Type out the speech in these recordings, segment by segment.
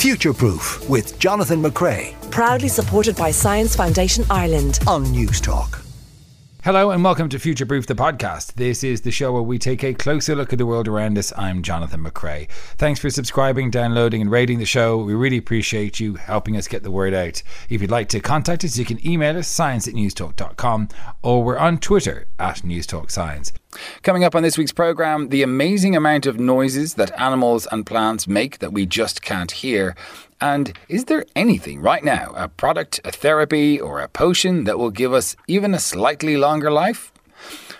Future Proof with Jonathan McCrea Proudly supported by Science Foundation Ireland. on Newstalk. Hello and welcome to Future Proof the podcast. This is the show where we take a closer look at the world around us. I'm Jonathan McCrea. Thanks for subscribing, downloading, and rating the show. We really appreciate you helping us get the word out. If you'd like to contact us, you can email us science at newstalk.com or we're on Twitter at newstalkscience. Coming up on this week's program, the amazing amount of noises that animals and plants make that we just can't hear. And is there anything right now, a product, a therapy, or a potion that will give us even a slightly longer life?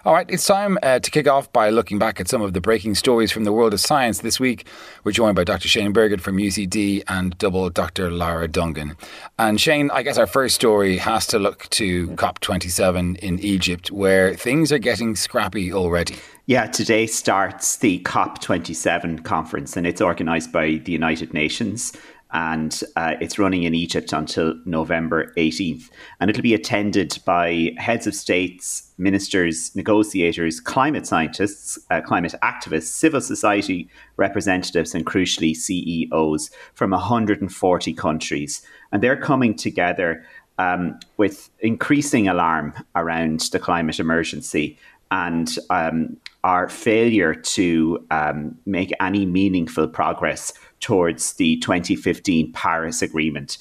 All right, it's time uh, to kick off by looking back at some of the breaking stories from the world of science this week. We're joined by Dr. Shane Bergin from UCD and double Dr. Lara Dungan. And Shane, I guess our first story has to look to COP27 in Egypt, where things are getting scrappy already. Yeah, today starts the COP27 conference, and it's organised by the United Nations. And uh, it's running in Egypt until November 18th. And it'll be attended by heads of states, ministers, negotiators, climate scientists, uh, climate activists, civil society representatives, and crucially, CEOs from 140 countries. And they're coming together um, with increasing alarm around the climate emergency and um, our failure to um, make any meaningful progress towards the 2015 Paris Agreement.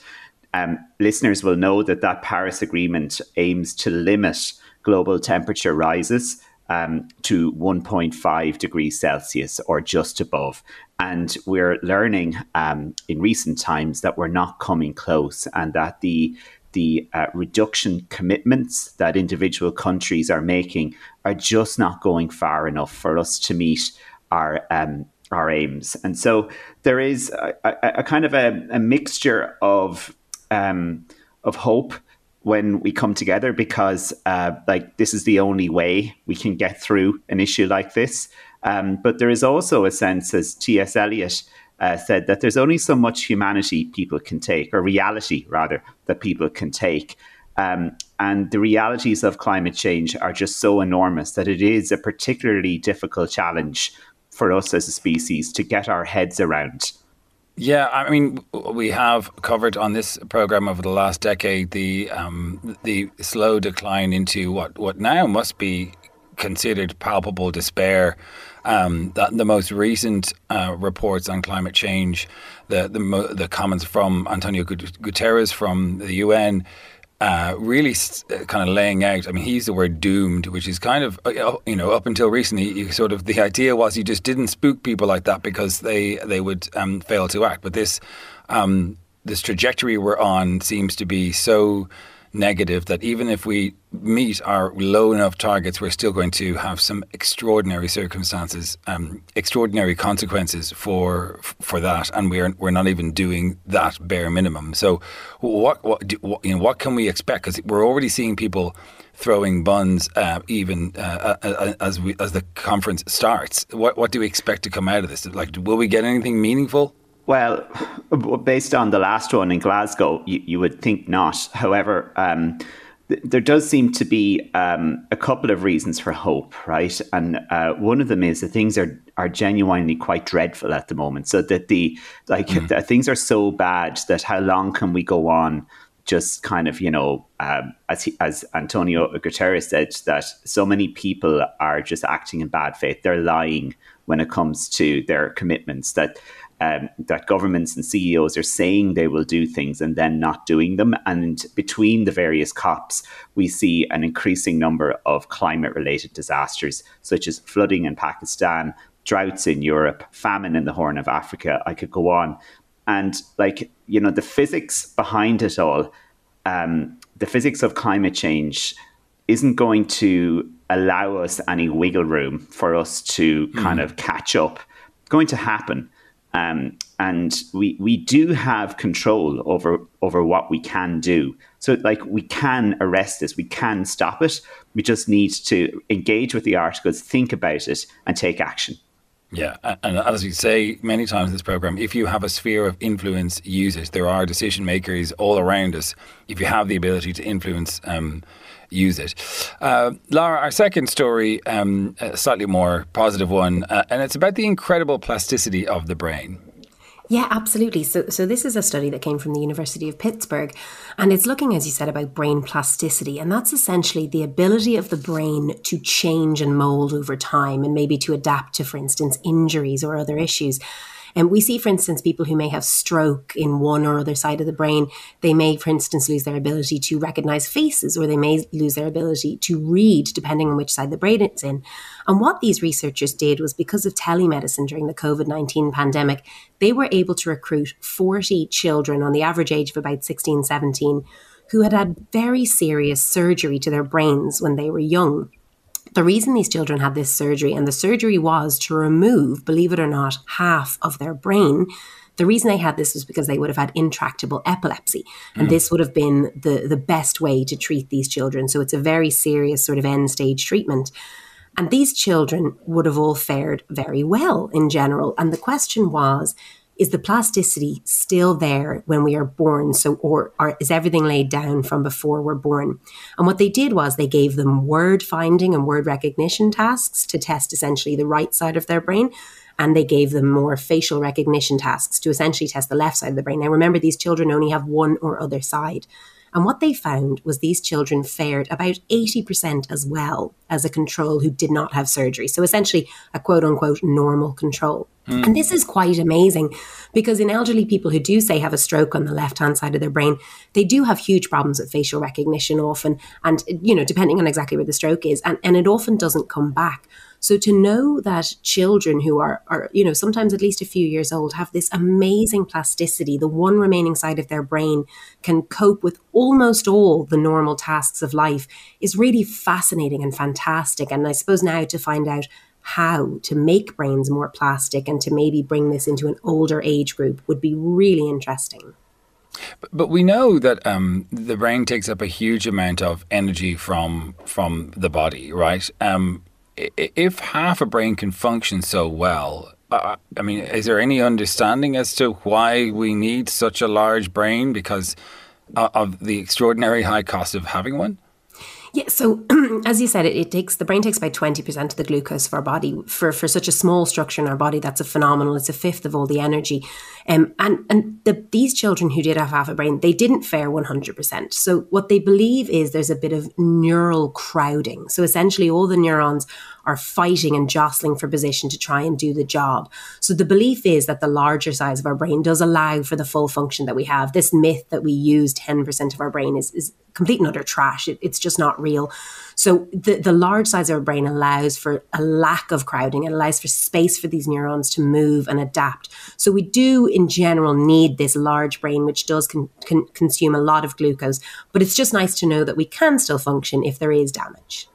Um, listeners will know that that Paris Agreement aims to limit global temperature rises um, to 1.5 degrees Celsius or just above. And we're learning um, in recent times that we're not coming close and that the the uh, reduction commitments that individual countries are making are just not going far enough for us to meet our um, our aims. And so there is a, a, a kind of a, a mixture of um, of hope when we come together because uh, like this is the only way we can get through an issue like this. Um, but there is also a sense, as T.S. Eliot uh, said, that there's only so much humanity people can take, or reality rather, that people can take. Um, and the realities of climate change are just so enormous that it is a particularly difficult challenge for us as a species to get our heads around. Yeah, I mean, we have covered on this program over the last decade the um, the slow decline into what what now must be considered palpable despair. Um, that the most recent uh, reports on climate change, the the, the comments from Antonio Guterres from the UN, uh, really st- kind of laying out. I mean, he used the word doomed, which is kind of uh, you know up until recently, you sort of the idea was you just didn't spook people like that because they they would um, fail to act. But this um, this trajectory we're on seems to be so negative that even if we meet our low enough targets, we're still going to have some extraordinary circumstances, um, extraordinary consequences for for that, and we're we're not even doing that bare minimum. So, what what, do, what you know what can we expect? Because we're already seeing people throwing buns uh, even uh, uh, uh, as we as the conference starts. What what do we expect to come out of this? Like, will we get anything meaningful? Well, based on the last one in Glasgow, you, you would think not. However, um, th- there does seem to be um, a couple of reasons for hope, right? And uh, one of them is that things are are genuinely quite dreadful at the moment. So that the like mm. the, things are so bad that how long can we go on? Just kind of, you know, um, as he, as Antonio Guterres said, that so many people are just acting in bad faith. They're lying when it comes to their commitments. That um, that governments and CEOs are saying they will do things and then not doing them. And between the various COPs, we see an increasing number of climate related disasters, such as flooding in Pakistan, droughts in Europe, famine in the Horn of Africa. I could go on. And, like, you know, the physics behind it all, um, the physics of climate change isn't going to allow us any wiggle room for us to mm. kind of catch up. It's going to happen um, and we we do have control over over what we can do. So like we can arrest this, we can stop it. We just need to engage with the articles, think about it, and take action. Yeah, and as we say many times in this program, if you have a sphere of influence, use it. There are decision makers all around us. If you have the ability to influence, um, use it. Uh, Lara, our second story, um, a slightly more positive one, uh, and it's about the incredible plasticity of the brain. Yeah, absolutely. So, so this is a study that came from the University of Pittsburgh, and it's looking, as you said, about brain plasticity, and that's essentially the ability of the brain to change and mold over time, and maybe to adapt to, for instance, injuries or other issues. And we see, for instance, people who may have stroke in one or other side of the brain, they may, for instance, lose their ability to recognize faces, or they may lose their ability to read, depending on which side the brain it's in. And what these researchers did was because of telemedicine during the COVID 19 pandemic, they were able to recruit 40 children on the average age of about 16, 17 who had had very serious surgery to their brains when they were young the reason these children had this surgery, and the surgery was to remove, believe it or not, half of their brain. The reason they had this was because they would have had intractable epilepsy. And mm. this would have been the, the best way to treat these children. So it's a very serious sort of end stage treatment. And these children would have all fared very well in general. And the question was is the plasticity still there when we are born? So, or, is everything laid down from before we're born? And what they did was they gave them word finding and word recognition tasks to test essentially the right side of their brain and they gave them more facial recognition tasks to essentially test the left side of the brain. Now, remember, these children only have one or other side. And what they found was these children fared about 80% as well as a control who did not have surgery. So essentially, a quote unquote normal control. Mm. And this is quite amazing because in elderly people who do say have a stroke on the left hand side of their brain, they do have huge problems with facial recognition often. And, you know, depending on exactly where the stroke is, and, and it often doesn't come back. So to know that children who are, are, you know, sometimes at least a few years old have this amazing plasticity, the one remaining side of their brain can cope with almost all the normal tasks of life is really fascinating and fantastic. And I suppose now to find out how to make brains more plastic and to maybe bring this into an older age group would be really interesting. But, we know that um, the brain takes up a huge amount of energy from from the body, right? Um, if half a brain can function so well, I mean, is there any understanding as to why we need such a large brain because uh, of the extraordinary high cost of having one? Yeah, so as you said, it, it, takes the brain takes about twenty percent of the glucose of our body for for such a small structure in our body. That's a phenomenal. It's a fifth of all the energy, um, and and the, these children who did have half a brain, they didn't fare one hundred percent. So what they believe is there's a bit of neural crowding. So essentially, all the neurons are fighting and jostling for position to try and do the job. So the belief is that the larger size of our brain does allow for the full function that we have. This myth that we use 10% of our brain is, is complete and utter trash. It, it's just not real. So the, the large size of our brain allows for a lack of crowding. It allows for space for these neurons to move and adapt. So we do, in general, need this large brain, which does con- con- consume a lot of glucose. But it's just nice to know that we can still function if there is damage.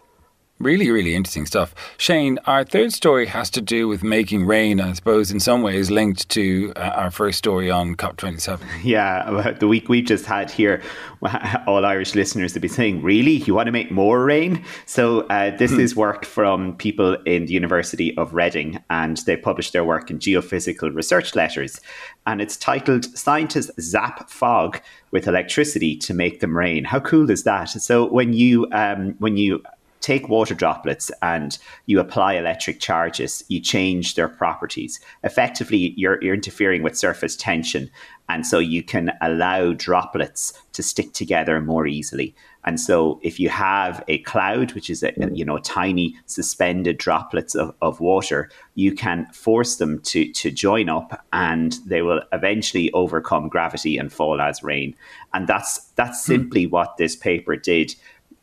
Really, really interesting stuff. Shane, our third story has to do with making rain, I suppose, in some ways linked to uh, our first story on COP27. Yeah, the week we've just had here, all Irish listeners will be saying, Really? You want to make more rain? So, uh, this hmm. is work from people in the University of Reading, and they published their work in Geophysical Research Letters. And it's titled Scientists Zap Fog with Electricity to Make Them Rain. How cool is that? So, when you, um, when you take water droplets and you apply electric charges, you change their properties. Effectively, you're, you're interfering with surface tension. And so you can allow droplets to stick together more easily. And so if you have a cloud, which is a, you know tiny suspended droplets of, of water, you can force them to, to join up and they will eventually overcome gravity and fall as rain. And that's that's hmm. simply what this paper did.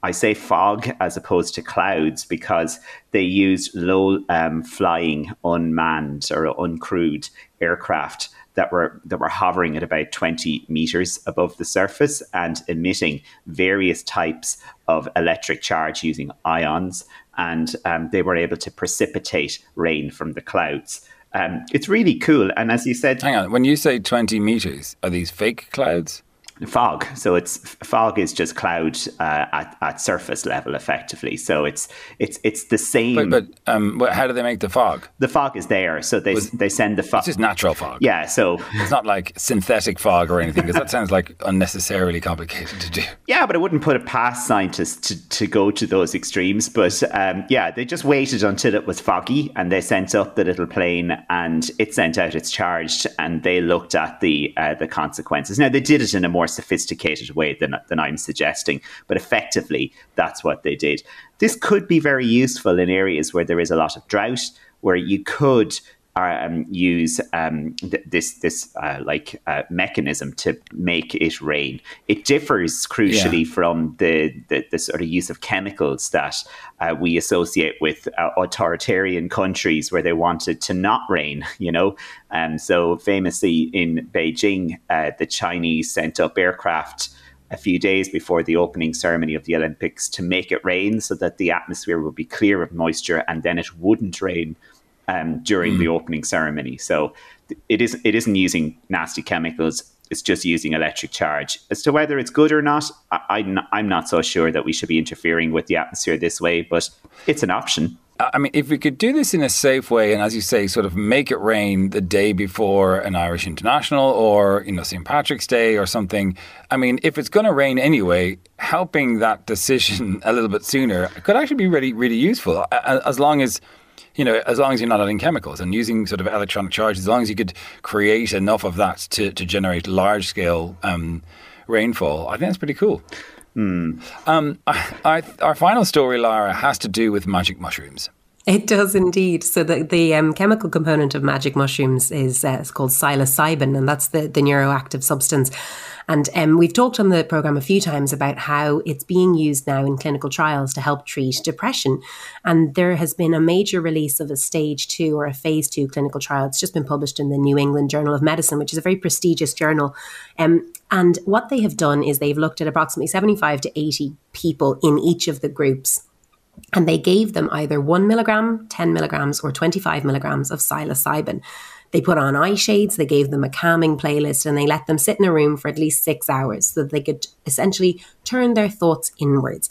I say fog as opposed to clouds because they used low um, flying unmanned or uncrewed aircraft that were that were hovering at about 20 meters above the surface and emitting various types of electric charge using ions. And um, they were able to precipitate rain from the clouds. Um, it's really cool. And as you said hang on. When you say 20 meters are these fake clouds fog. So it's fog is just cloud uh, at, at surface level, effectively. So it's it's it's the same. But, but um, how do they make the fog? The fog is there, so they they send the fog. It's just natural fog. Yeah, so it's not like synthetic fog or anything because that sounds like unnecessarily complicated to do. Yeah, but I wouldn't put it past scientists to, to go to those extremes. But um, yeah, they just waited until it was foggy and they sent up the little plane and it sent out its charge and they looked at the uh, the consequences. Now they did it in a more sophisticated way than, than I'm suggesting, but effectively, that's what they did. This could be very useful in areas where there is a lot of drought, where you could um, use um, th- this this uh, like uh, mechanism to make it rain. It differs crucially yeah. from the, the, the sort of use of chemicals that uh, we associate with uh, authoritarian countries where they wanted to not rain. You know, and um, so famously in Beijing, uh, the Chinese sent up aircraft a few days before the opening ceremony of the Olympics to make it rain so that the atmosphere would be clear of moisture and then it wouldn't rain um, during mm. the opening ceremony. So it is it isn't using nasty chemicals. It's just using electric charge. As to whether it's good or not, I, I'm not so sure that we should be interfering with the atmosphere this way, but it's an option. I mean, if we could do this in a safe way, and as you say, sort of make it rain the day before an Irish International or you know St Patrick's Day or something. I mean, if it's going to rain anyway, helping that decision a little bit sooner could actually be really, really useful. As long as you know, as long as you're not adding chemicals and using sort of electronic charges, as long as you could create enough of that to, to generate large scale um, rainfall, I think that's pretty cool. Mm. Um, I, our final story, Lara, has to do with magic mushrooms. It does indeed. So the the um, chemical component of magic mushrooms is uh, called psilocybin, and that's the the neuroactive substance. And um, we've talked on the program a few times about how it's being used now in clinical trials to help treat depression. And there has been a major release of a stage two or a phase two clinical trial. It's just been published in the New England Journal of Medicine, which is a very prestigious journal. Um, and what they have done is they've looked at approximately 75 to 80 people in each of the groups and they gave them either one milligram, 10 milligrams, or 25 milligrams of psilocybin. They put on eye shades, they gave them a calming playlist, and they let them sit in a room for at least six hours so that they could essentially turn their thoughts inwards.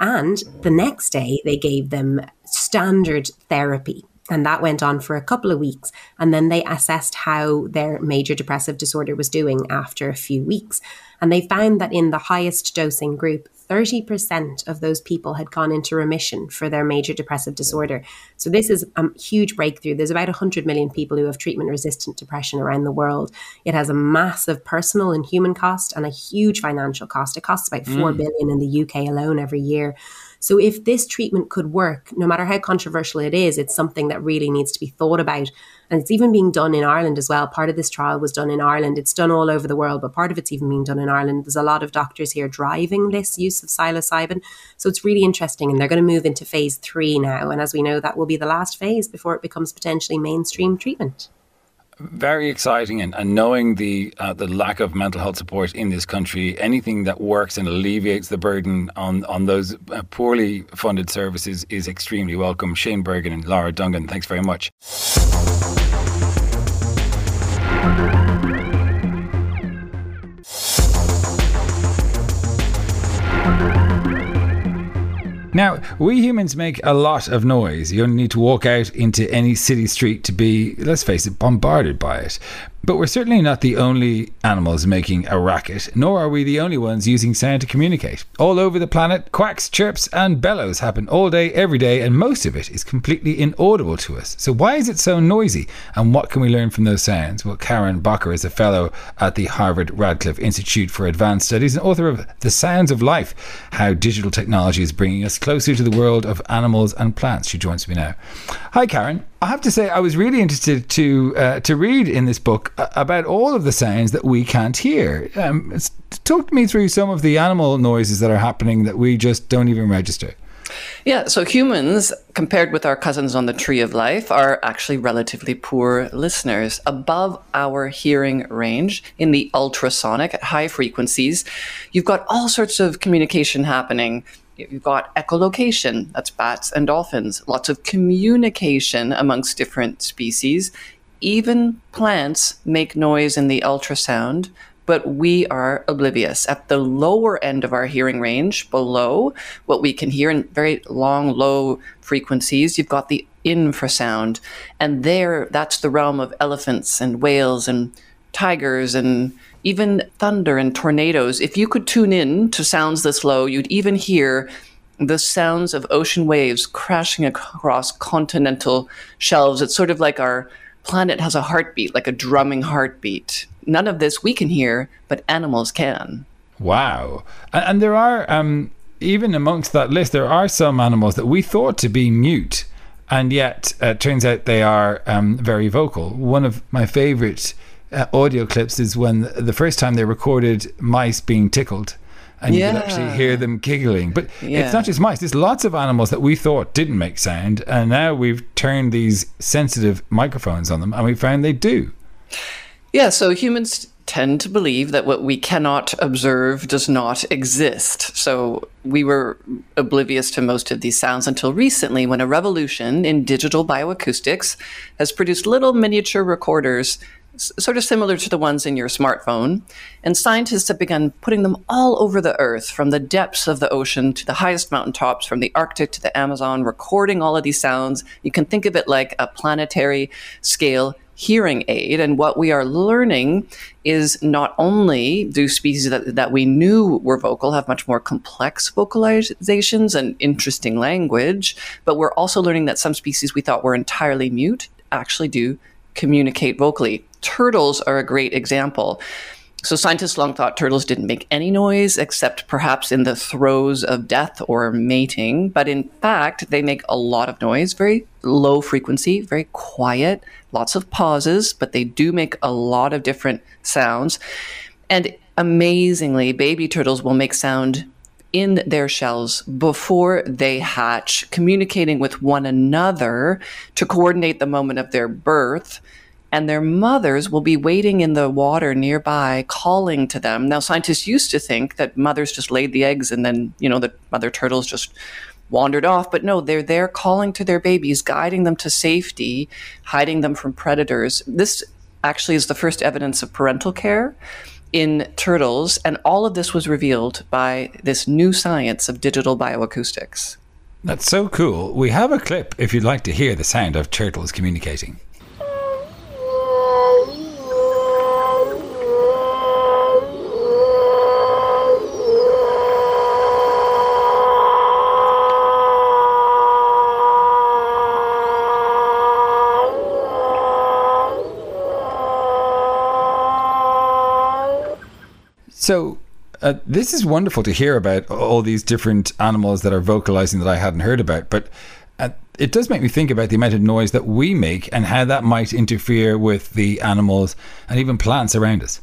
And the next day, they gave them standard therapy. And that went on for a couple of weeks. And then they assessed how their major depressive disorder was doing after a few weeks. And they found that in the highest dosing group, 30% of those people had gone into remission for their major depressive disorder. So, this is a huge breakthrough. There's about 100 million people who have treatment resistant depression around the world. It has a massive personal and human cost and a huge financial cost. It costs about four mm. billion in the UK alone every year. So if this treatment could work, no matter how controversial it is, it's something that really needs to be thought about. And it's even being done in Ireland as well. Part of this trial was done in Ireland. It's done all over the world, but part of it's even being done in Ireland. There's a lot of doctors here driving this use of psilocybin. So it's really interesting. And they're going to move into phase three now. And as we know, that will be the last phase before it becomes potentially mainstream treatment very exciting and, and knowing the uh, the lack of mental health support in this country anything that works and alleviates the burden on on those uh, poorly funded services is extremely welcome. Shane Bergin and Lara Dungan thanks very much Now, we humans make a lot of noise. You only need to walk out into any city street to be, let's face it, bombarded by it. But we're certainly not the only animals making a racket, nor are we the only ones using sound to communicate. All over the planet, quacks, chirps, and bellows happen all day, every day, and most of it is completely inaudible to us. So, why is it so noisy, and what can we learn from those sounds? Well, Karen Bakker is a fellow at the Harvard Radcliffe Institute for Advanced Studies and author of The Sounds of Life How Digital Technology is Bringing Us Closer to the World of Animals and Plants. She joins me now. Hi, Karen. I have to say, I was really interested to uh, to read in this book about all of the sounds that we can't hear. Um, talk me through some of the animal noises that are happening that we just don't even register. Yeah, so humans, compared with our cousins on the tree of life, are actually relatively poor listeners. Above our hearing range, in the ultrasonic at high frequencies, you've got all sorts of communication happening You've got echolocation, that's bats and dolphins, lots of communication amongst different species. Even plants make noise in the ultrasound, but we are oblivious. At the lower end of our hearing range, below what we can hear in very long, low frequencies, you've got the infrasound. And there, that's the realm of elephants and whales and tigers and even thunder and tornadoes. If you could tune in to sounds this low, you'd even hear the sounds of ocean waves crashing across continental shelves. It's sort of like our planet has a heartbeat, like a drumming heartbeat. None of this we can hear, but animals can. Wow. And, there are, um, even amongst that list, there are some animals that we thought to be mute, and yet uh, it turns out they are um, very vocal. One of my favorite uh, audio clips is when the first time they recorded mice being tickled and yeah. you can actually hear them giggling. But yeah. it's not just mice. There's lots of animals that we thought didn't make sound, and now we've turned these sensitive microphones on them, and we found they do. Yeah. So humans tend to believe that what we cannot observe does not exist. So we were oblivious to most of these sounds until recently, when a revolution in digital bioacoustics has produced little miniature recorders sort of similar to the ones in your smartphone. And scientists have begun putting them all over the earth, from the depths of the ocean to the highest mountaintops, from the Arctic to the Amazon, recording all of these sounds. You can think of it like a planetary scale hearing aid. And what we are learning is not only do species that, that we knew were vocal have much more complex vocalizations and interesting language, but we're also learning that some species we thought were entirely mute actually do communicate vocally. Turtles are a great example. So scientists long thought turtles didn't make any noise except perhaps in the throes of death or mating, but in fact they make a lot of noise, very low frequency, very quiet, lots of pauses, but they do make a lot of different sounds. And amazingly, baby turtles will make sound in their shells before they hatch, communicating with one another to coordinate the moment of their birth. And their mothers will be waiting in the water nearby, calling to them. Now, scientists used to think that mothers just laid the eggs and then, you know, the mother turtles just wandered off. But no, they're there calling to their babies, guiding them to safety, hiding them from predators. This actually is the first evidence of parental care in turtles, and all of this was revealed by this new science of digital bioacoustics. That's so cool. We have a clip if you'd like to hear the sound of turtles communicating. So uh, this is wonderful to hear about all these different animals that are vocalizing that I hadn't heard about. But uh, it does make me think about the amount of noise that we make and how that might interfere with the animals and even plants around us.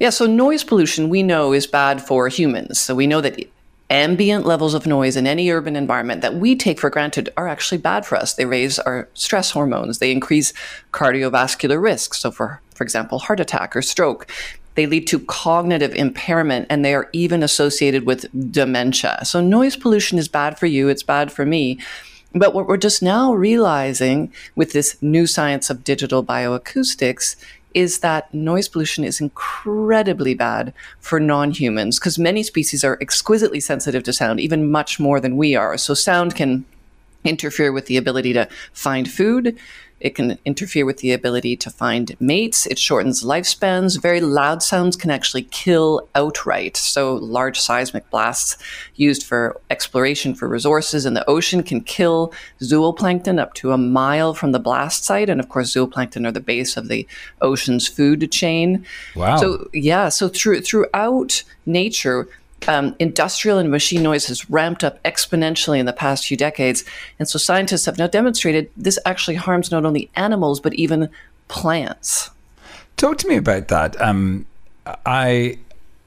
Yeah, so noise pollution we know is bad for humans. So we know that ambient levels of noise in any urban environment that we take for granted are actually bad for us. They raise our stress hormones, they increase cardiovascular risk. So, for, for example, heart attack or stroke. They lead to cognitive impairment and they are even associated with dementia. So, noise pollution is bad for you, it's bad for me. But what we're just now realizing with this new science of digital bioacoustics is that noise pollution is incredibly bad for non humans because many species are exquisitely sensitive to sound, even much more than we are. So, sound can interfere with the ability to find food, it can interfere with the ability to find mates. It shortens lifespans. Very loud sounds can actually kill outright. So, large seismic blasts used for exploration for resources in the ocean can kill zooplankton up to a mile from the blast site. And of course, zooplankton are the base of the ocean's food chain. Wow. So, yeah, so through, throughout nature, um, industrial and machine noise has ramped up exponentially in the past few decades. And so scientists have now demonstrated this actually harms not only animals, but even plants. Talk to me about that. Um, I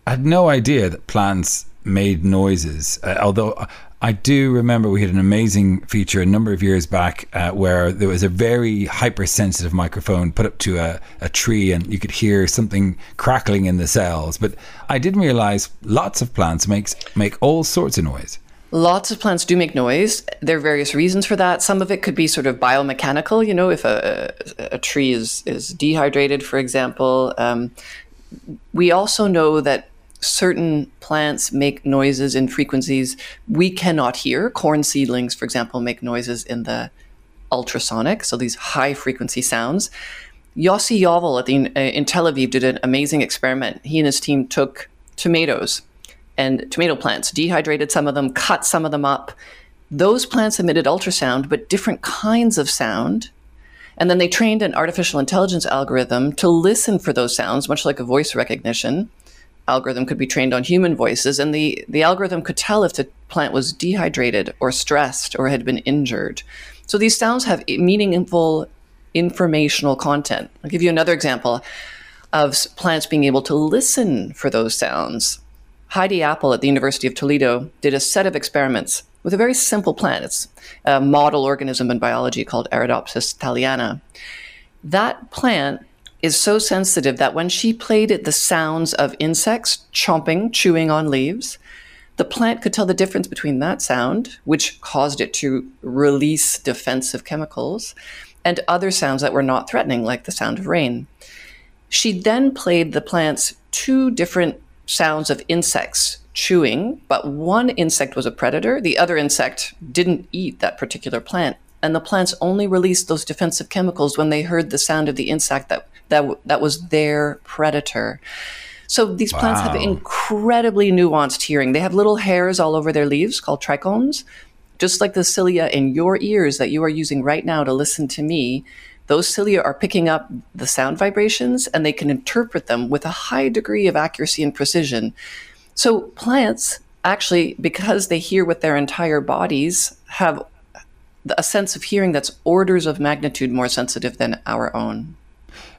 had no idea that plants made noises, uh, although I do remember we had an amazing feature a number of years back uh, where there was a very hypersensitive microphone put up to a, a tree and you could hear something crackling in the cells. But I didn't realize lots of plants makes make all sorts of noise. Lots of plants do make noise. There are various reasons for that. Some of it could be sort of biomechanical. You know, if a, a tree is, is dehydrated, for example, um, we also know that certain plants make noises in frequencies we cannot hear. Corn seedlings, for example, make noises in the ultrasonic, so these high frequency sounds. Yossi Yovel the, uh, in Tel Aviv did an amazing experiment. He and his team took tomatoes and tomato plants, dehydrated some of them, cut some of them up. Those plants emitted ultrasound, but different kinds of sound. And then they trained an artificial intelligence algorithm to listen for those sounds, much like a voice recognition algorithm could be trained on human voices. And the, the algorithm could tell if the plant was dehydrated or stressed or had been injured. So these sounds have meaningful informational content. I'll give you another example of plants being able to listen for those sounds. Heidi Appel at the University of Toledo did a set of experiments with a very simple plant. It's a model organism in biology called Arabidopsis thaliana. That plant is so sensitive that when she played it the sounds of insects chomping, chewing on leaves, the plant could tell the difference between that sound, which caused it to release defensive chemicals, and other sounds that were not threatening, like the sound of rain. She then played the plants two different sounds of insects chewing, but one insect was a predator, the other insect didn't eat that particular plant. And the plants only released those defensive chemicals when they heard the sound of the insect that, that, that was their predator. So these wow. plants have incredibly nuanced hearing. They have little hairs all over their leaves called trichomes, just like the cilia in your ears that you are using right now to listen to me those cilia are picking up the sound vibrations and they can interpret them with a high degree of accuracy and precision. So plants actually, because they hear with their entire bodies, have a sense of hearing that's orders of magnitude more sensitive than our own.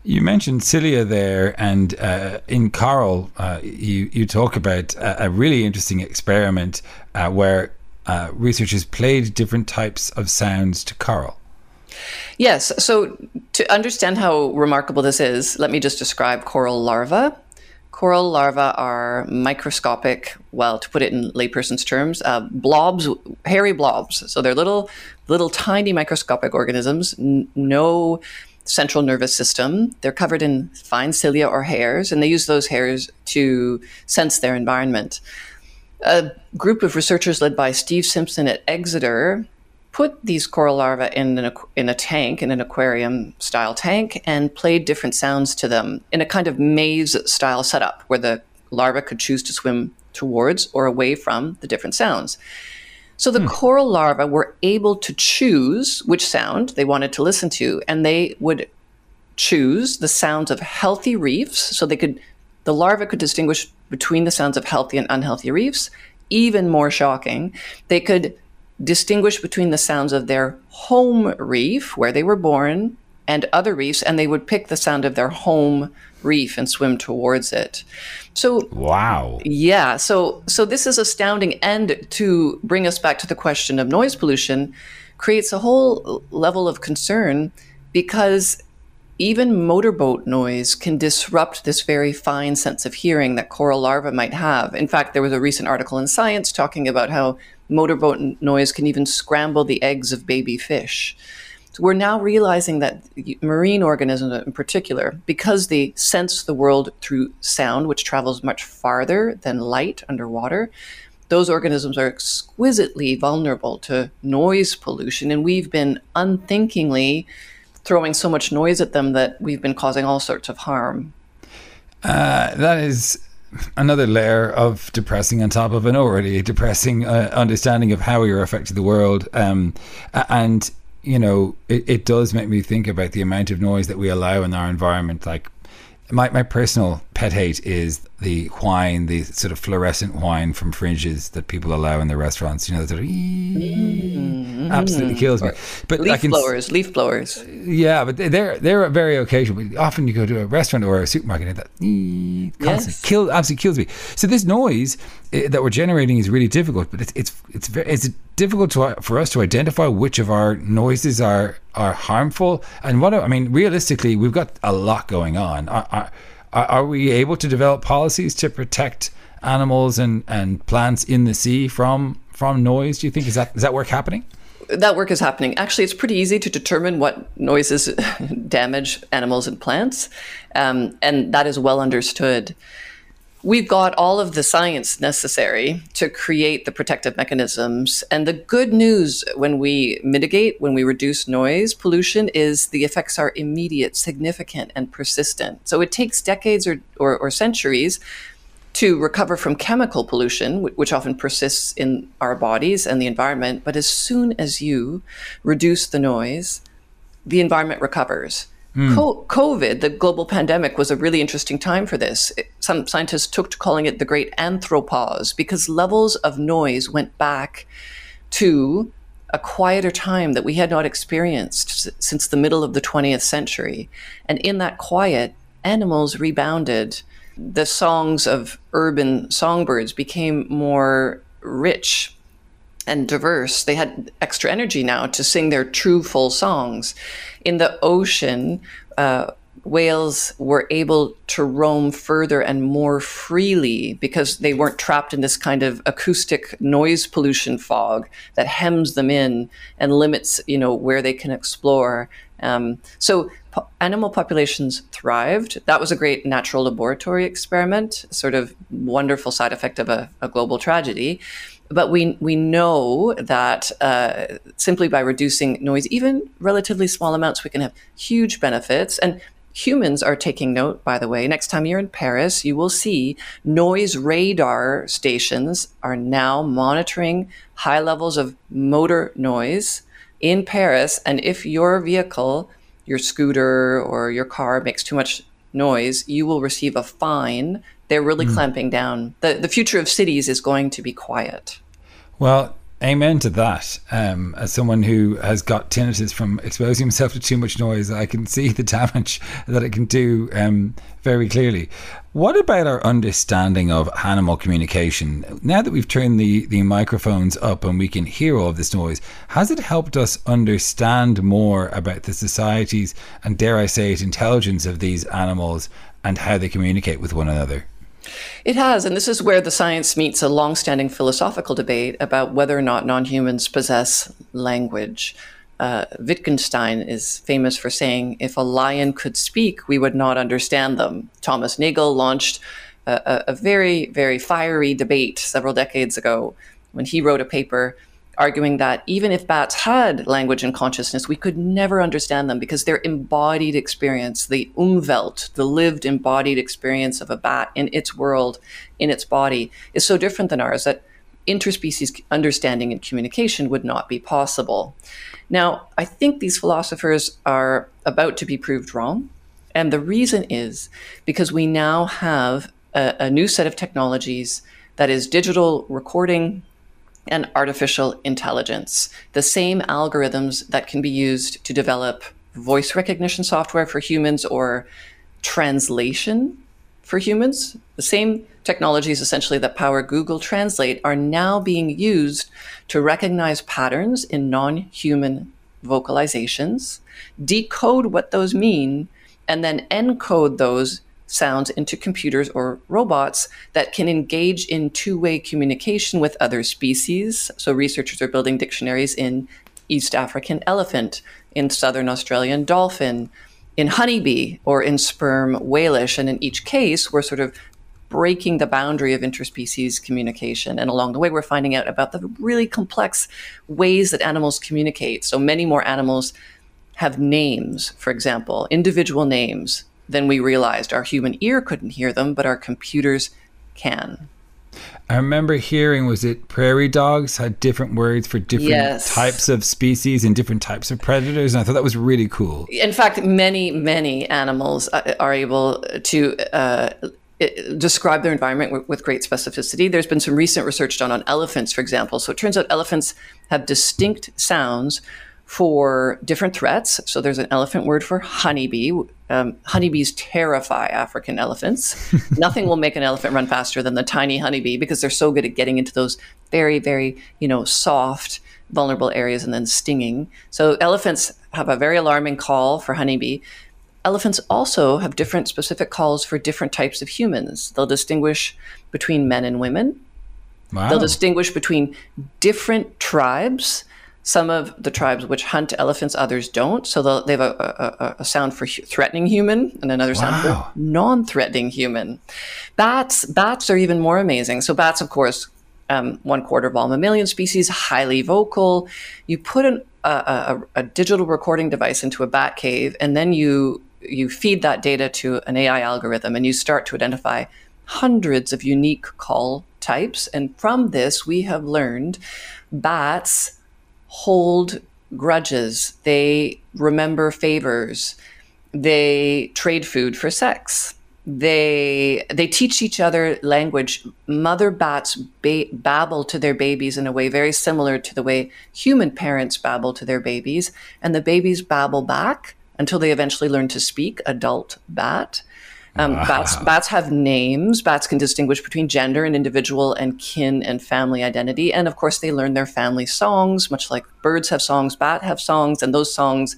You mentioned cilia there, and uh, in coral, uh, you you talk about a, a really interesting experiment uh, where uh, researchers played different types of sounds to coral. Yes. So to understand how remarkable this is, let me just describe coral larvae. Coral larvae are microscopic, well, to put it in layperson's terms, uh, blobs, hairy blobs. So they're little, little tiny microscopic organisms, n- no central nervous system. They're covered in fine cilia or hairs, and they use those hairs to sense their environment. A group of researchers led by Steve Simpson at Exeter put these coral larvae in, an, in a tank, in an aquarium style tank, and played different sounds to them in a kind of maze style setup where the larva could choose to swim towards or away from the different sounds. So the hmm. coral larvae were able to choose which sound they wanted to listen to, and they would choose the sounds of healthy reefs. So they could, the larva could distinguish between the sounds of healthy and unhealthy reefs. Even more shocking, they could distinguish between the sounds of their home reef, where they were born, and other reefs, and they would pick the sound of their home reef and swim towards it. So wow. Yeah, so so this is astounding and to bring us back to the question of noise pollution creates a whole level of concern because even motorboat noise can disrupt this very fine sense of hearing that coral larvae might have. In fact, there was a recent article in Science talking about how motorboat noise can even scramble the eggs of baby fish. We're now realizing that marine organisms in particular, because they sense the world through sound, which travels much farther than light underwater, those organisms are exquisitely vulnerable to noise pollution. And we've been unthinkingly throwing so much noise at them that we've been causing all sorts of harm. Uh, that is another layer of depressing on top of an already depressing uh, understanding of how we are affecting the world. Um, and you know, it, it does make me think about the amount of noise that we allow in our environment. Like my, my personal pet hate is the whine, the sort of fluorescent whine from fringes that people allow in the restaurants. You know, that sort of mm-hmm. absolutely kills me. But leaf can, blowers, leaf blowers. Yeah, but they're they're very occasional. But often you go to a restaurant or a supermarket and that constant yes. kill absolutely kills me. So this noise eh, that we're generating is really difficult. But it's it's it's very it's difficult to, for us to identify which of our noises are are harmful and what. I mean, realistically, we've got a lot going on. Our, our, are we able to develop policies to protect animals and, and plants in the sea from from noise? Do you think is that is that work happening? that work is happening. Actually, it's pretty easy to determine what noises damage animals and plants, um, and that is well understood. We've got all of the science necessary to create the protective mechanisms. And the good news when we mitigate, when we reduce noise pollution, is the effects are immediate, significant, and persistent. So it takes decades or, or, or centuries to recover from chemical pollution, which often persists in our bodies and the environment. But as soon as you reduce the noise, the environment recovers. Mm. COVID, the global pandemic, was a really interesting time for this. some scientists took to calling it the great anthropause because levels of noise went back to a quieter time that we had not experienced since the middle of the 20th century. And in that quiet, animals rebounded the songs of urban songbirds became more rich and diverse. They had extra energy now to sing their true full songs. In the ocean, uh, whales were able to roam further and more freely because they weren't trapped in this kind of acoustic noise pollution fog that hems them in and limits, you know, where they can explore. Um, so po- animal populations thrived. That was a great natural laboratory experiment, sort of wonderful side effect of a, a global tragedy. But we we know that uh, simply by reducing noise, even relatively small amounts, we can have huge benefits. And humans are taking note, by the way. Next time you're in Paris, you will see noise radar stations are now monitoring high levels of motor noise in Paris. And if your vehicle, your scooter or your car makes too much noise, you will receive a fine. They're really mm. clamping down. The, the future of cities is going to be quiet. Well, amen to that. Um, as someone who has got tinnitus from exposing himself to too much noise, I can see the damage that it can do um, very clearly. What about our understanding of animal communication? Now that we've turned the, the microphones up and we can hear all of this noise, has it helped us understand more about the societies and, dare I say it, intelligence of these animals and how they communicate with one another? It has, and this is where the science meets a long-standing philosophical debate about whether or not non-humans possess language. Uh, Wittgenstein is famous for saying, "If a lion could speak, we would not understand them." Thomas Nagel launched a, a very, very fiery debate several decades ago when he wrote a paper arguing that even if bats had language and consciousness, we could never understand them because their embodied experience, the umwelt, the lived embodied experience of a bat in its world, in its body, is so different than ours that interspecies understanding and communication would not be possible. Now, I think these philosophers are about to be proved wrong. And the reason is because we now have a, a new set of technologies that is digital recording, and artificial intelligence, the same algorithms that can be used to develop voice recognition software for humans or translation for humans. The same technologies essentially that power Google Translate are now being used to recognize patterns in non human vocalizations, decode what those mean, and then encode those sounds into computers or robots that can engage in two way communication with other species. So, researchers are building dictionaries in East African elephant, in Southern Australian dolphin, in honeybee, or in sperm whalish. And in each case, we're sort of breaking the boundary of interspecies communication. And along the way, we're finding out about the really complex ways that animals communicate. So, many more animals have names, for example, individual names than we realized. Our human ear couldn't hear them, but our computers can. I remember hearing was it prairie dogs had different words for different yes. types of species and different types of predators, and I thought that was really cool. In fact, many many animals uh, are able to. Uh, describe their environment with great specificity. There's been some recent research done on elephants, for example. So it turns out elephants have distinct sounds for different threats. So there's an elephant word for honeybee. Um, honeybees terrify African elephants. Nothing will make an elephant run faster than the tiny honeybee because they're so good at getting into those very, very, you know, soft, vulnerable areas and then stinging. So elephants have a very alarming call for honeybee. Elephants also have different specific calls for different types of humans. They'll distinguish between men and women. Wow. They'll distinguish between different tribes some of the tribes which hunt elephants, others don't. So they have a, a, a, sound for threatening human and another sound for non-threatening human. Bats, bats are even more amazing. So bats, of course, um, one quarter of all mammalian species, highly vocal. You put an, a, a, digital recording device into a bat cave, and then you you feed that data to an AI algorithm, and you start to identify hundreds of unique call types. And from this, we have learned bats hold grudges, they remember favors, they trade food for sex. They they teach each other language. Mother bats ba- babble to their babies in a way very similar to the way human parents babble to their babies, and the babies babble back until they eventually learn to speak adult bat. Um, wow. Bats bats have names. Bats can distinguish between gender and individual and kin and family identity, and of course they learn their family songs, much like birds have songs. Bat have songs, and those songs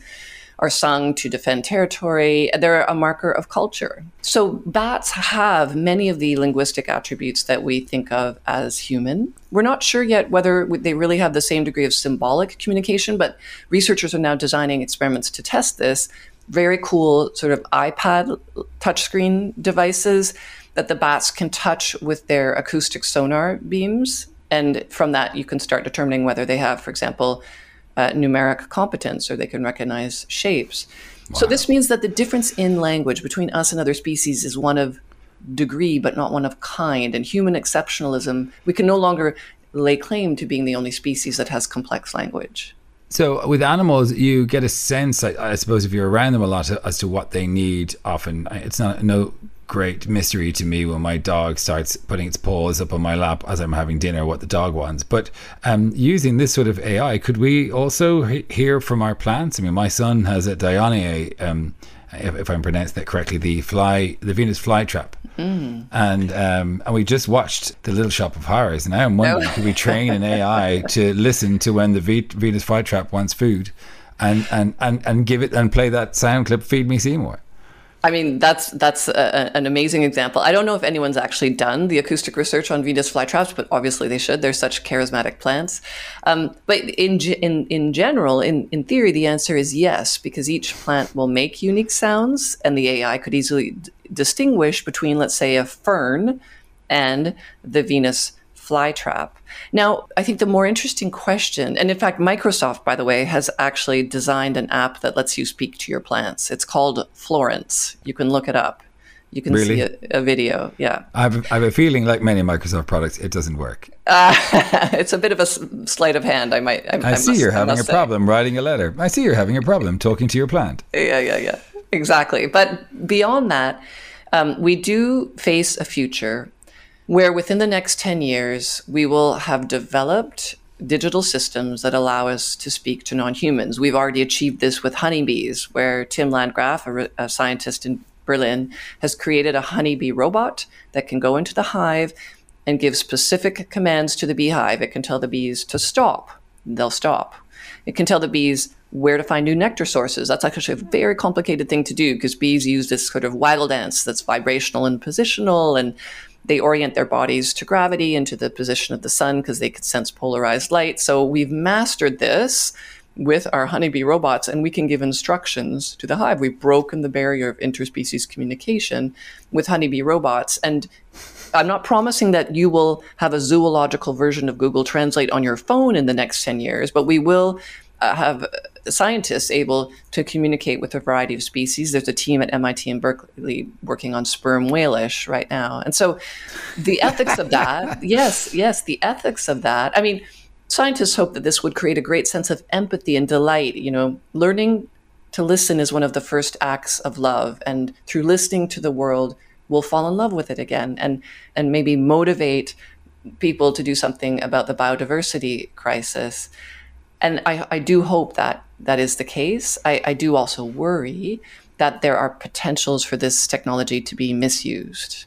are sung to defend territory. They're a marker of culture. So bats have many of the linguistic attributes that we think of as human. We're not sure yet whether they really have the same degree of symbolic communication, but researchers are now designing experiments to test this very cool sort of iPad touchscreen devices that the bats can touch with their acoustic sonar beams. And from that, you can start determining whether they have, for example, uh, numeric competence or they can recognize shapes. Wow. So, this means that the difference in language between us and other species is one of degree, but not one of kind. And human exceptionalism, we can no longer lay claim to being the only species that has complex language. So with animals, you get a sense, I, I, suppose, if you're around them a lot, as to what they need. Often, it's not no great mystery to me when my dog starts putting its paws up on my lap as I'm having dinner, what the dog wants. But um, using this sort of AI, could we also he- hear from our plants? I mean, my son has a Dionaea, um, if, if, I'm pronouncing that correctly, the fly, the Venus flytrap. And um, and we just watched the Little Shop of Horrors, and I'm wondering, no. could we train an AI to listen to when the v- Venus flytrap wants food, and, and and and give it and play that sound clip, "Feed Me Seymour." I mean, that's that's a, an amazing example. I don't know if anyone's actually done the acoustic research on Venus flytraps, but obviously they should. They're such charismatic plants. Um, but in in in general, in in theory, the answer is yes, because each plant will make unique sounds, and the AI could easily d- distinguish between, let's say, a fern and the Venus flytrap. Now, I think the more interesting question, and in fact, Microsoft, by the way, has actually designed an app that lets you speak to your plants. It's called Florence. You can look it up. You can really? see a, a, video. Yeah. I have, I have, a feeling, like many Microsoft products, it doesn't work. Uh, it's a bit of a sleight of hand. I might. I, I, I see must, you're having a say. problem writing a letter. I see you're having a problem talking to your plant. Yeah, yeah, yeah. Exactly. But beyond that, um, we do face a future where within the next 10 years, we will have developed digital systems that allow us to speak to non humans. We've already achieved this with honeybees, where Tim Landgraf, a, a, scientist in Berlin, has created a honeybee robot that can go into the hive and give specific commands to the beehive. It can tell the bees to stop, they'll stop. It can tell the bees where to find new nectar sources. That's actually a very complicated thing to do because bees use this sort of waggle dance that's vibrational and positional and they orient their bodies to gravity and to the position of the sun because they could sense polarized light. So we've mastered this with our honeybee robots and we can give instructions to the hive. We've broken the barrier of interspecies communication with honeybee robots. And I'm not promising that you will have a zoological version of Google Translate on your phone in the next 10 years, but we will uh, have scientists able to communicate with a variety of species. There's a team at MIT and Berkeley working on sperm whalish right now. And so the ethics of that, yes, yes, the ethics of that. I mean, scientists hope that this would create a great sense of empathy and delight. You know, learning to listen is one of the first acts of love. And through listening to the world, we'll fall in love with it again and, and maybe motivate people to do something about the biodiversity crisis and I, I do hope that that is the case. I, I do also worry that there are potentials for this technology to be misused.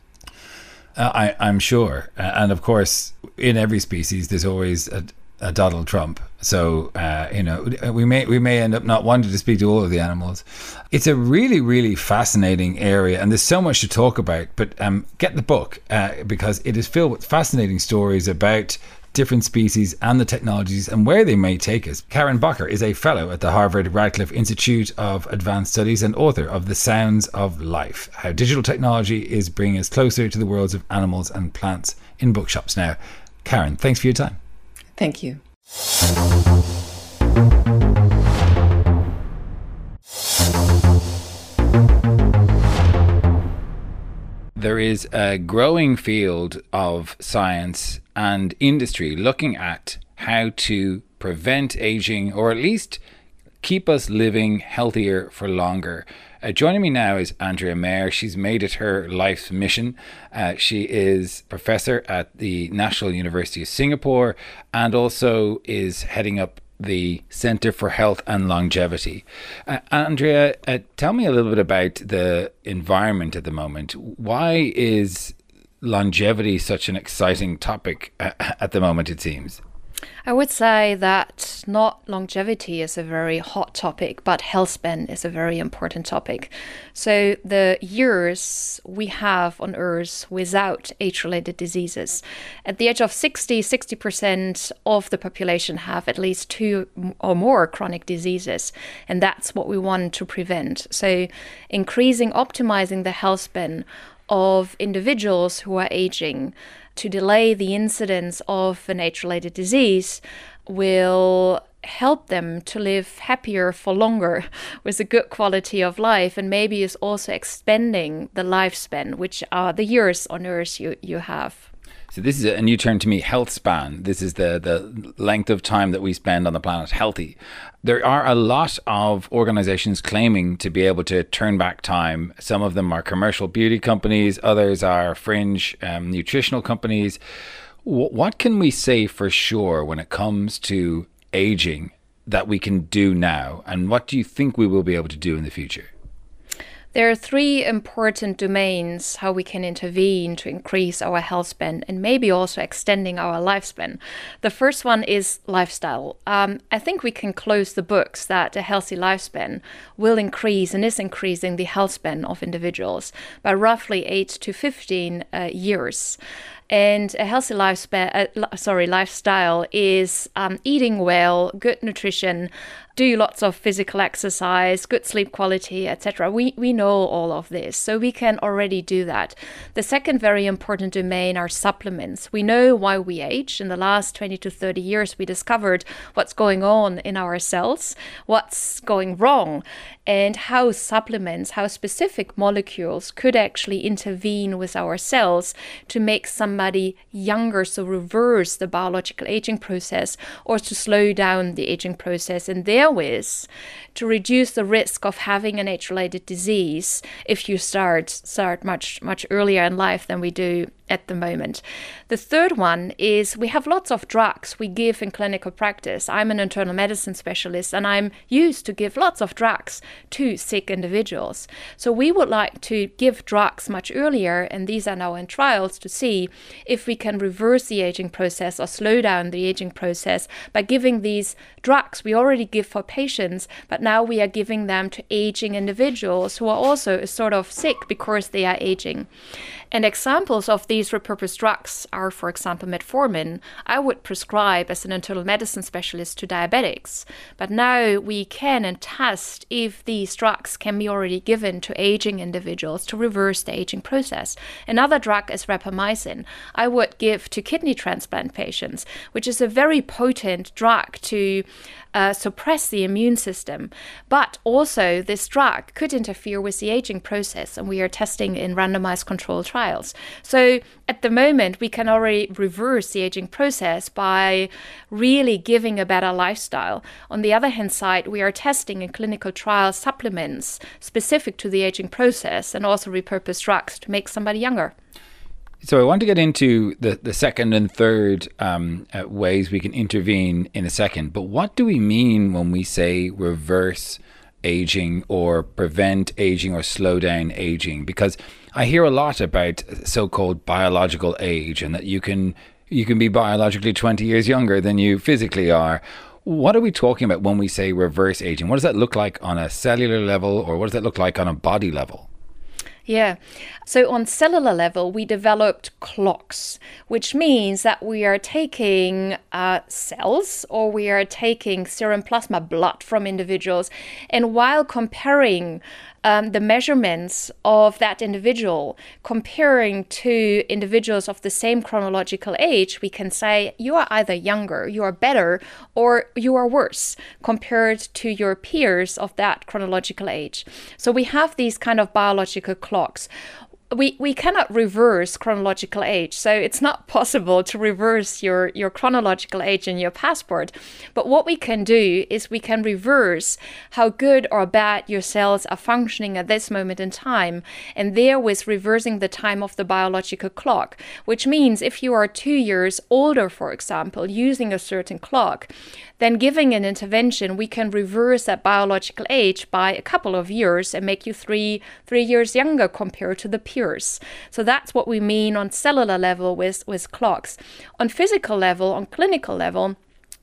Uh, I, I'm sure. Uh, and of course, in every species, there's always a, a Donald Trump. So uh, you know, we may we may end up not wanting to speak to all of the animals. It's a really really fascinating area, and there's so much to talk about. But um, get the book uh, because it is filled with fascinating stories about different species and the technologies and where they may take us. Karen Bakker is a fellow at the Harvard Radcliffe Institute of Advanced Studies and author of The Sounds of Life How Digital Technology is Bringing Us Closer to the Worlds of Animals and Plants in Bookshops Now. Karen, thanks for your time. Thank you. There is a growing field of science and industry looking at how to prevent aging or at least keep us living healthier for longer. Uh, joining me now is Andrea Maier. She's made it her life's mission. Uh, she is professor at the National University of Singapore and also is heading up the Center for Health and Longevity. Uh, Andrea, uh, tell me a little bit about the environment at the moment. Why is longevity is such an exciting topic at the moment, it seems? I would say that not longevity is a very hot topic, but health span is a very important topic. So, the years we have on Earth without age related diseases, at the age of 60, 60% of the population have at least two or more chronic diseases. And that's what we want to prevent. So, increasing, optimizing the health span of individuals who are aging. To delay the incidence of an age related disease will help them to live happier for longer with a good quality of life and maybe is also expanding the lifespan which are the years on earth you, you have so this is a new term to me, health span. This is the the length of time that we spend on the planet healthy. There are a lot of organizations claiming to be able to turn back time. Some of them are commercial beauty companies, others are fringe um, nutritional companies. W- what can we say for sure when it comes to aging that we can do now? And what do you think we will be able to do in the future? There are three important domains how we can intervene to increase our health span and maybe also extending our lifespan. The first one is lifestyle. Um, I think we can close the books that a healthy lifespan will increase and is increasing the health span of individuals by roughly 8 to 15 uh, years. And a healthy lifespan, uh, sorry, lifestyle is um, eating well, good nutrition, do lots of physical exercise, good sleep quality, etc. We we know all of this, so we can already do that. The second very important domain are supplements. We know why we age. In the last 20 to 30 years, we discovered what's going on in our cells, what's going wrong, and how supplements, how specific molecules could actually intervene with our cells to make somebody younger, so reverse the biological aging process or to slow down the aging process. And therewith to reduce the risk of having an age-related disease if you start start much much earlier in life than we do at the moment. The third one is we have lots of drugs we give in clinical practice. I'm an internal medicine specialist and I'm used to give lots of drugs to sick individuals. So we would like to give drugs much earlier, and these are now in trials to see if we can reverse the aging process or slow down the aging process by giving these drugs we already give for patients, but now we are giving them to aging individuals who are also sort of sick because they are aging. And examples of these repurposed drugs are, for example, metformin. I would prescribe as an internal medicine specialist to diabetics. But now we can and test if these drugs can be already given to aging individuals to reverse the aging process. Another drug is rapamycin. I would give to kidney transplant patients, which is a very potent drug to uh, suppress the immune system. But also, this drug could interfere with the aging process, and we are testing in randomized controlled trials. So, at the moment, we can already reverse the aging process by really giving a better lifestyle. On the other hand side, we are testing in clinical trials supplements specific to the aging process and also repurposed drugs to make somebody younger. So I want to get into the, the second and third um, uh, ways we can intervene in a second. But what do we mean when we say reverse aging or prevent aging or slow down aging? Because I hear a lot about so-called biological age and that you can you can be biologically 20 years younger than you physically are. What are we talking about when we say reverse aging? What does that look like on a cellular level or what does that look like on a body level? Yeah. So on cellular level, we developed clocks, which means that we are taking uh, cells or we are taking serum plasma blood from individuals, and while comparing um, the measurements of that individual, comparing to individuals of the same chronological age, we can say you are either younger, you are better, or you are worse compared to your peers of that chronological age. So we have these kind of biological clocks we, we cannot reverse chronological age. So it's not possible to reverse your, your chronological age in your passport. But what we can do is we can reverse how good or bad your cells are functioning at this moment in time. And therewith reversing the time of the biological clock, which means if you are two years older, for example, using a certain clock, then giving an intervention, we can reverse that biological age by a couple of years and make you three three years younger compared to the peers. So that's what we mean on cellular level with, with clocks. On physical level, on clinical level,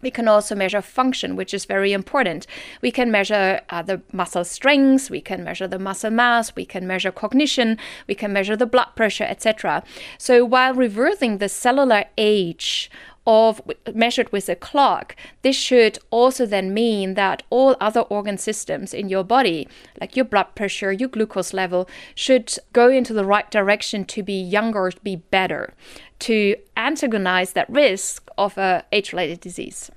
we can also measure function, which is very important. We can measure uh, the muscle strength, we can measure the muscle mass, we can measure cognition, we can measure the blood pressure, etc. So while reversing the cellular age of measured with a clock, this should also then mean that all other organ systems in your body, like your blood pressure, your glucose level, should go into the right direction to be younger, to be better, to antagonize that risk of a age-related disease.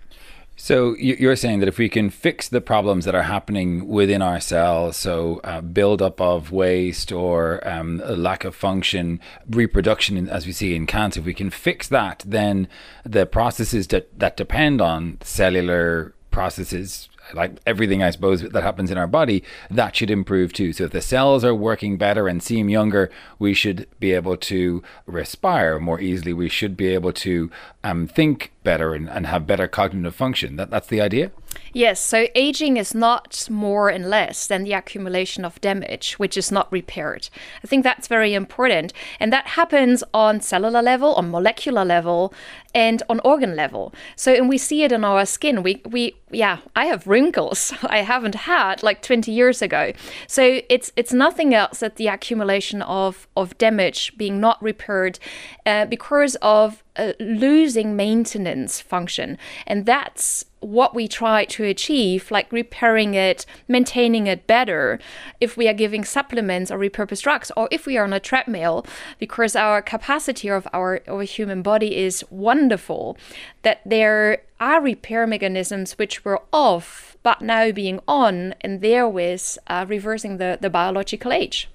So you're saying that if we can fix the problems that are happening within our cells, so uh, buildup of waste or um, lack of function, reproduction, as we see in cancer, if we can fix that, then the processes that, that depend on cellular processes like everything I suppose that happens in our body, that should improve too. So if the cells are working better and seem younger, we should be able to respire more easily. We should be able to um, think better and, and have better cognitive function. That that's the idea. Yes, so aging is not more and less than the accumulation of damage, which is not repaired. I think that's very important. And that happens on cellular level, on molecular level, and on organ level. So, and we see it in our skin. We, we, yeah, I have wrinkles I haven't had like 20 years ago. So it's, it's nothing else that the accumulation of, of damage being not repaired uh, because of losing maintenance function. And that's what we try to achieve, like repairing it, maintaining it better, if we are giving supplements or repurposed drugs, or if we are on a treadmill, because our capacity of our, our human body is wonderful, that there are repair mechanisms which were off, but now being on, and therewith uh, reversing the, the biological age.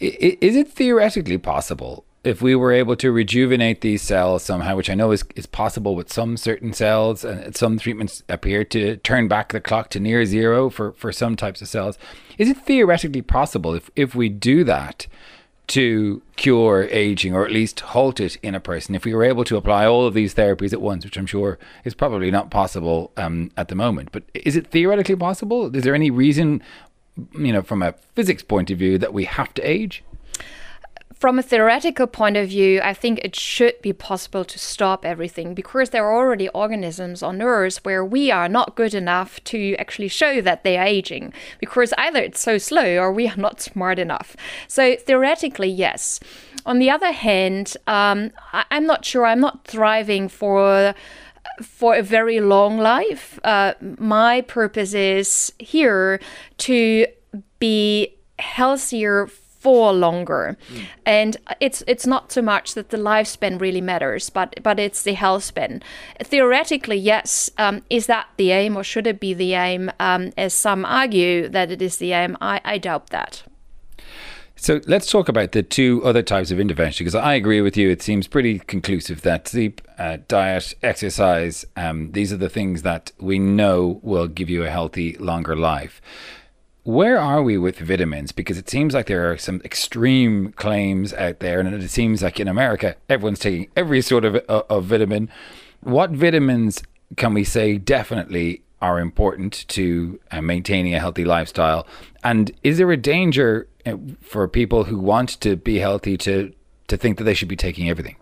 Is it theoretically possible if we were able to rejuvenate these cells somehow, which I know is, is possible with some certain cells, and some treatments appear to turn back the clock to near zero for, for some types of cells, is it theoretically possible if, if we do that to cure aging or at least halt it in a person? If we were able to apply all of these therapies at once, which I'm sure is probably not possible um, at the moment, but is it theoretically possible? Is there any reason, you know, from a physics point of view, that we have to age? From a theoretical point of view, I think it should be possible to stop everything because there are already organisms on Earth where we are not good enough to actually show that they are aging because either it's so slow or we are not smart enough. So theoretically, yes. On the other hand, um, I- I'm not sure. I'm not thriving for for a very long life. Uh, my purpose is here to be healthier for longer. Mm. And it's it's not so much that the lifespan really matters, but but it's the health span. Theoretically, yes, um, is that the aim or should it be the aim? Um, as some argue that it is the aim, I, I doubt that. So let's talk about the two other types of intervention because I agree with you. It seems pretty conclusive that sleep, uh, diet, exercise, um, these are the things that we know will give you a healthy, longer life where are we with vitamins? Because it seems like there are some extreme claims out there, and it seems like in America, everyone's taking every sort of, uh, of vitamin. What vitamins can we say definitely are important to uh, maintaining a healthy lifestyle? And is there a danger uh, for people who want to be healthy to, to think that they should be taking everything?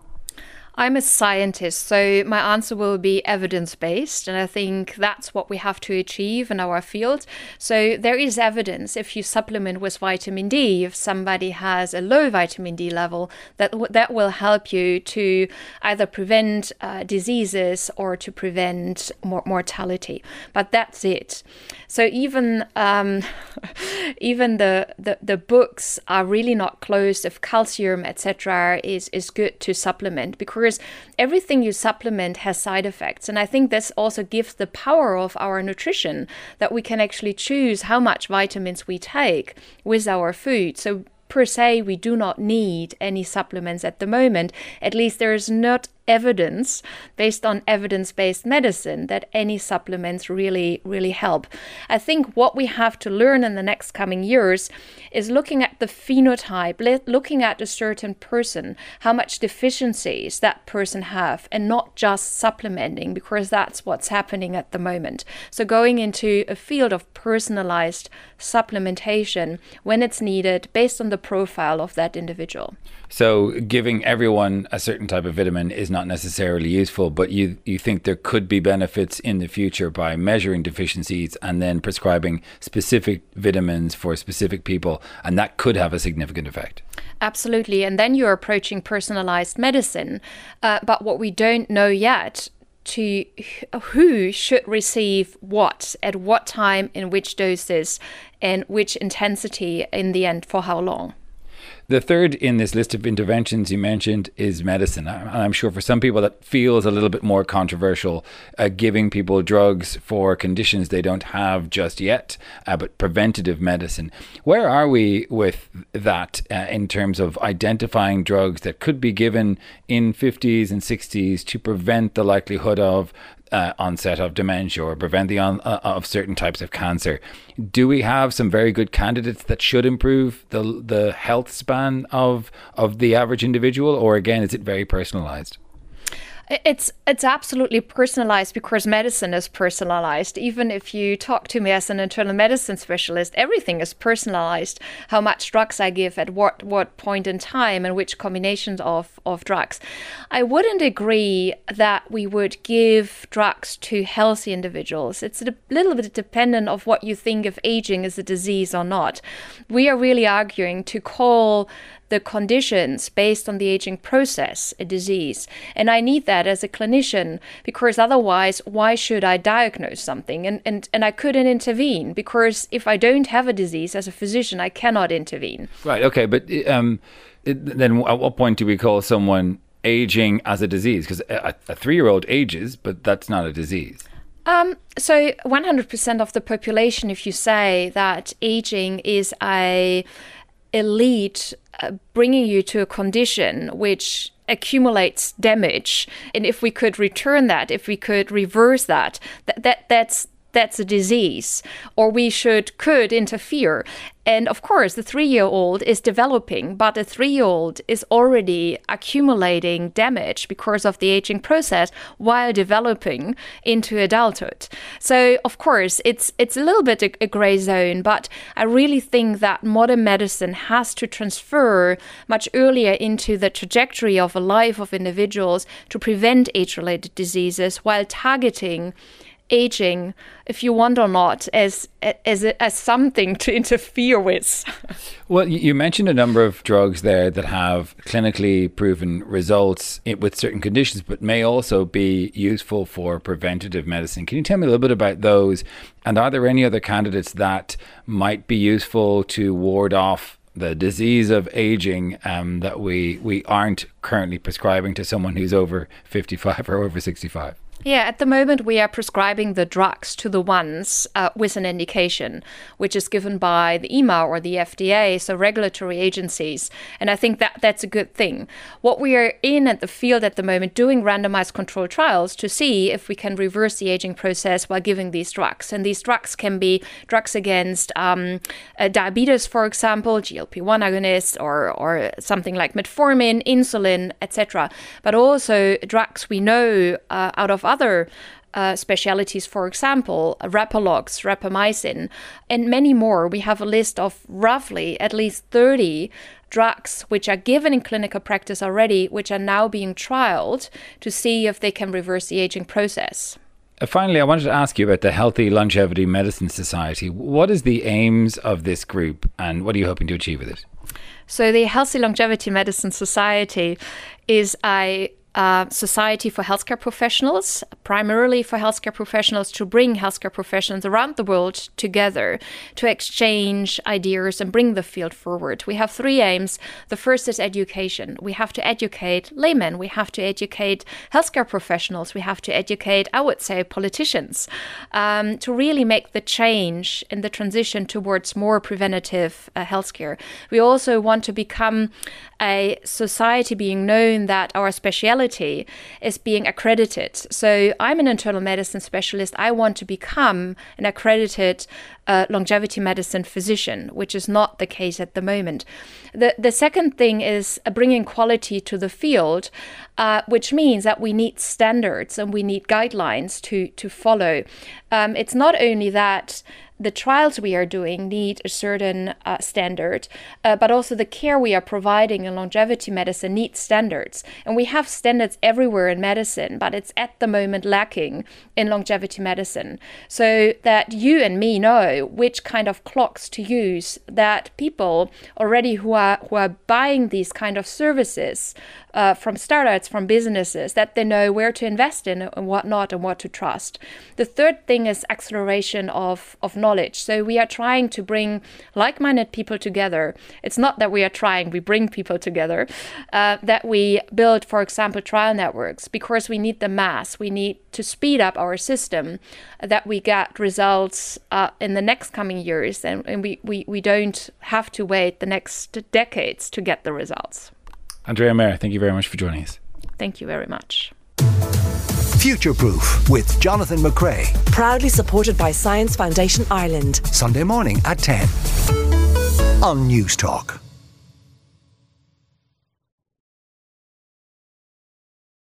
I'm a scientist, so my answer will be evidence based. And I think that's what we have to achieve in our field. So there is evidence if you supplement with vitamin D, if somebody has a low vitamin D level, that, that will help you to either prevent uh, diseases or to prevent mor- mortality. But that's it. So even um, even the, the, the books are really not closed if calcium, etc., is, is good to supplement because everything you supplement has side effects. And I think this also gives the power of our nutrition that we can actually choose how much vitamins we take with our food. So per se, we do not need any supplements at the moment. At least there is not evidence based on evidence based medicine that any supplements really, really help. I think what we have to learn in the next coming years is looking at the phenotype, looking at a certain person, how much deficiencies that person have, and not just supplementing because that's what's happening at the moment. So going into a field of personalized supplementation when it's needed based on the profile of that individual. So giving everyone a certain type of vitamin is not necessarily useful, but you, you think there could be benefits in the future by measuring deficiencies and then prescribing specific vitamins for specific people, and that could have a significant effect. Absolutely. And then you're approaching personalized medicine. Uh, but what we don't know yet to who should receive what at what time in which doses and which intensity in the end for how long the third in this list of interventions you mentioned is medicine. And I'm sure for some people that feels a little bit more controversial, uh, giving people drugs for conditions they don't have just yet, uh, but preventative medicine. Where are we with that uh, in terms of identifying drugs that could be given in 50s and 60s to prevent the likelihood of uh, onset of dementia or prevent the on, uh, of certain types of cancer. Do we have some very good candidates that should improve the the health span of of the average individual, or again, is it very personalized? It's it's absolutely personalized because medicine is personalized. Even if you talk to me as an internal medicine specialist, everything is personalized. How much drugs I give at what what point in time and which combinations of of drugs. I wouldn't agree that we would give drugs to healthy individuals. It's a little bit dependent of what you think of aging as a disease or not. We are really arguing to call the conditions based on the aging process a disease. And I need that as a clinician because otherwise, why should I diagnose something? And, and, and I couldn't intervene because if I don't have a disease as a physician, I cannot intervene. Right, okay. But um, then at what point do we call someone aging as a disease? Because a, a three year old ages, but that's not a disease. Um, so 100% of the population, if you say that aging is a elite uh, bringing you to a condition which accumulates damage. And if we could return that if we could reverse that that, that that's that's a disease or we should could interfere. And of course the 3 year old is developing but the 3 year old is already accumulating damage because of the aging process while developing into adulthood. So of course it's it's a little bit a, a gray zone but i really think that modern medicine has to transfer much earlier into the trajectory of a life of individuals to prevent age related diseases while targeting aging, if you want or not, as as as something to interfere with. well, you mentioned a number of drugs there that have clinically proven results with certain conditions, but may also be useful for preventative medicine. Can you tell me a little bit about those? And are there any other candidates that might be useful to ward off? The disease of aging um, that we, we aren't currently prescribing to someone who's over 55 or over 65. Yeah, at the moment we are prescribing the drugs to the ones uh, with an indication, which is given by the EMA or the FDA, so regulatory agencies. And I think that that's a good thing. What we are in at the field at the moment, doing randomized controlled trials to see if we can reverse the aging process while giving these drugs. And these drugs can be drugs against um, uh, diabetes, for example, GLP-1 agonists, or or something like metformin, insulin, etc. But also drugs we know uh, out of other uh, specialities, for example, rapalogs, rapamycin, and many more. We have a list of roughly at least 30 drugs which are given in clinical practice already, which are now being trialed to see if they can reverse the aging process. Uh, finally, I wanted to ask you about the Healthy Longevity Medicine Society. What is the aims of this group and what are you hoping to achieve with it? So, the Healthy Longevity Medicine Society is a uh, society for healthcare professionals, primarily for healthcare professionals, to bring healthcare professionals around the world together to exchange ideas and bring the field forward. We have three aims. The first is education. We have to educate laymen, we have to educate healthcare professionals, we have to educate, I would say, politicians um, to really make the change in the transition towards more preventative uh, healthcare. We also want to become a society being known that our speciality is being accredited. So I'm an internal medicine specialist. I want to become an accredited uh, longevity medicine physician, which is not the case at the moment. The, the second thing is bringing quality to the field, uh, which means that we need standards and we need guidelines to, to follow. Um, it's not only that the trials we are doing need a certain uh, standard, uh, but also the care we are providing in longevity medicine needs standards. And we have standards everywhere in medicine, but it's at the moment lacking in longevity medicine. So that you and me know which kind of clocks to use, that people already who are who are buying these kind of services uh, from startups, from businesses, that they know where to invest in and what not and what to trust. The third thing is acceleration of, of knowledge. So we are trying to bring like minded people together. It's not that we are trying, we bring people together, uh, that we build, for example, trial networks because we need the mass. We need to speed up our system, that we get results uh, in the next coming years and, and we, we, we don't have to wait the next decades to get the results. Andrea Maier, thank you very much for joining us. Thank you very much. Future Proof with Jonathan McCrea. Proudly supported by Science Foundation Ireland. Sunday morning at 10 on Newstalk.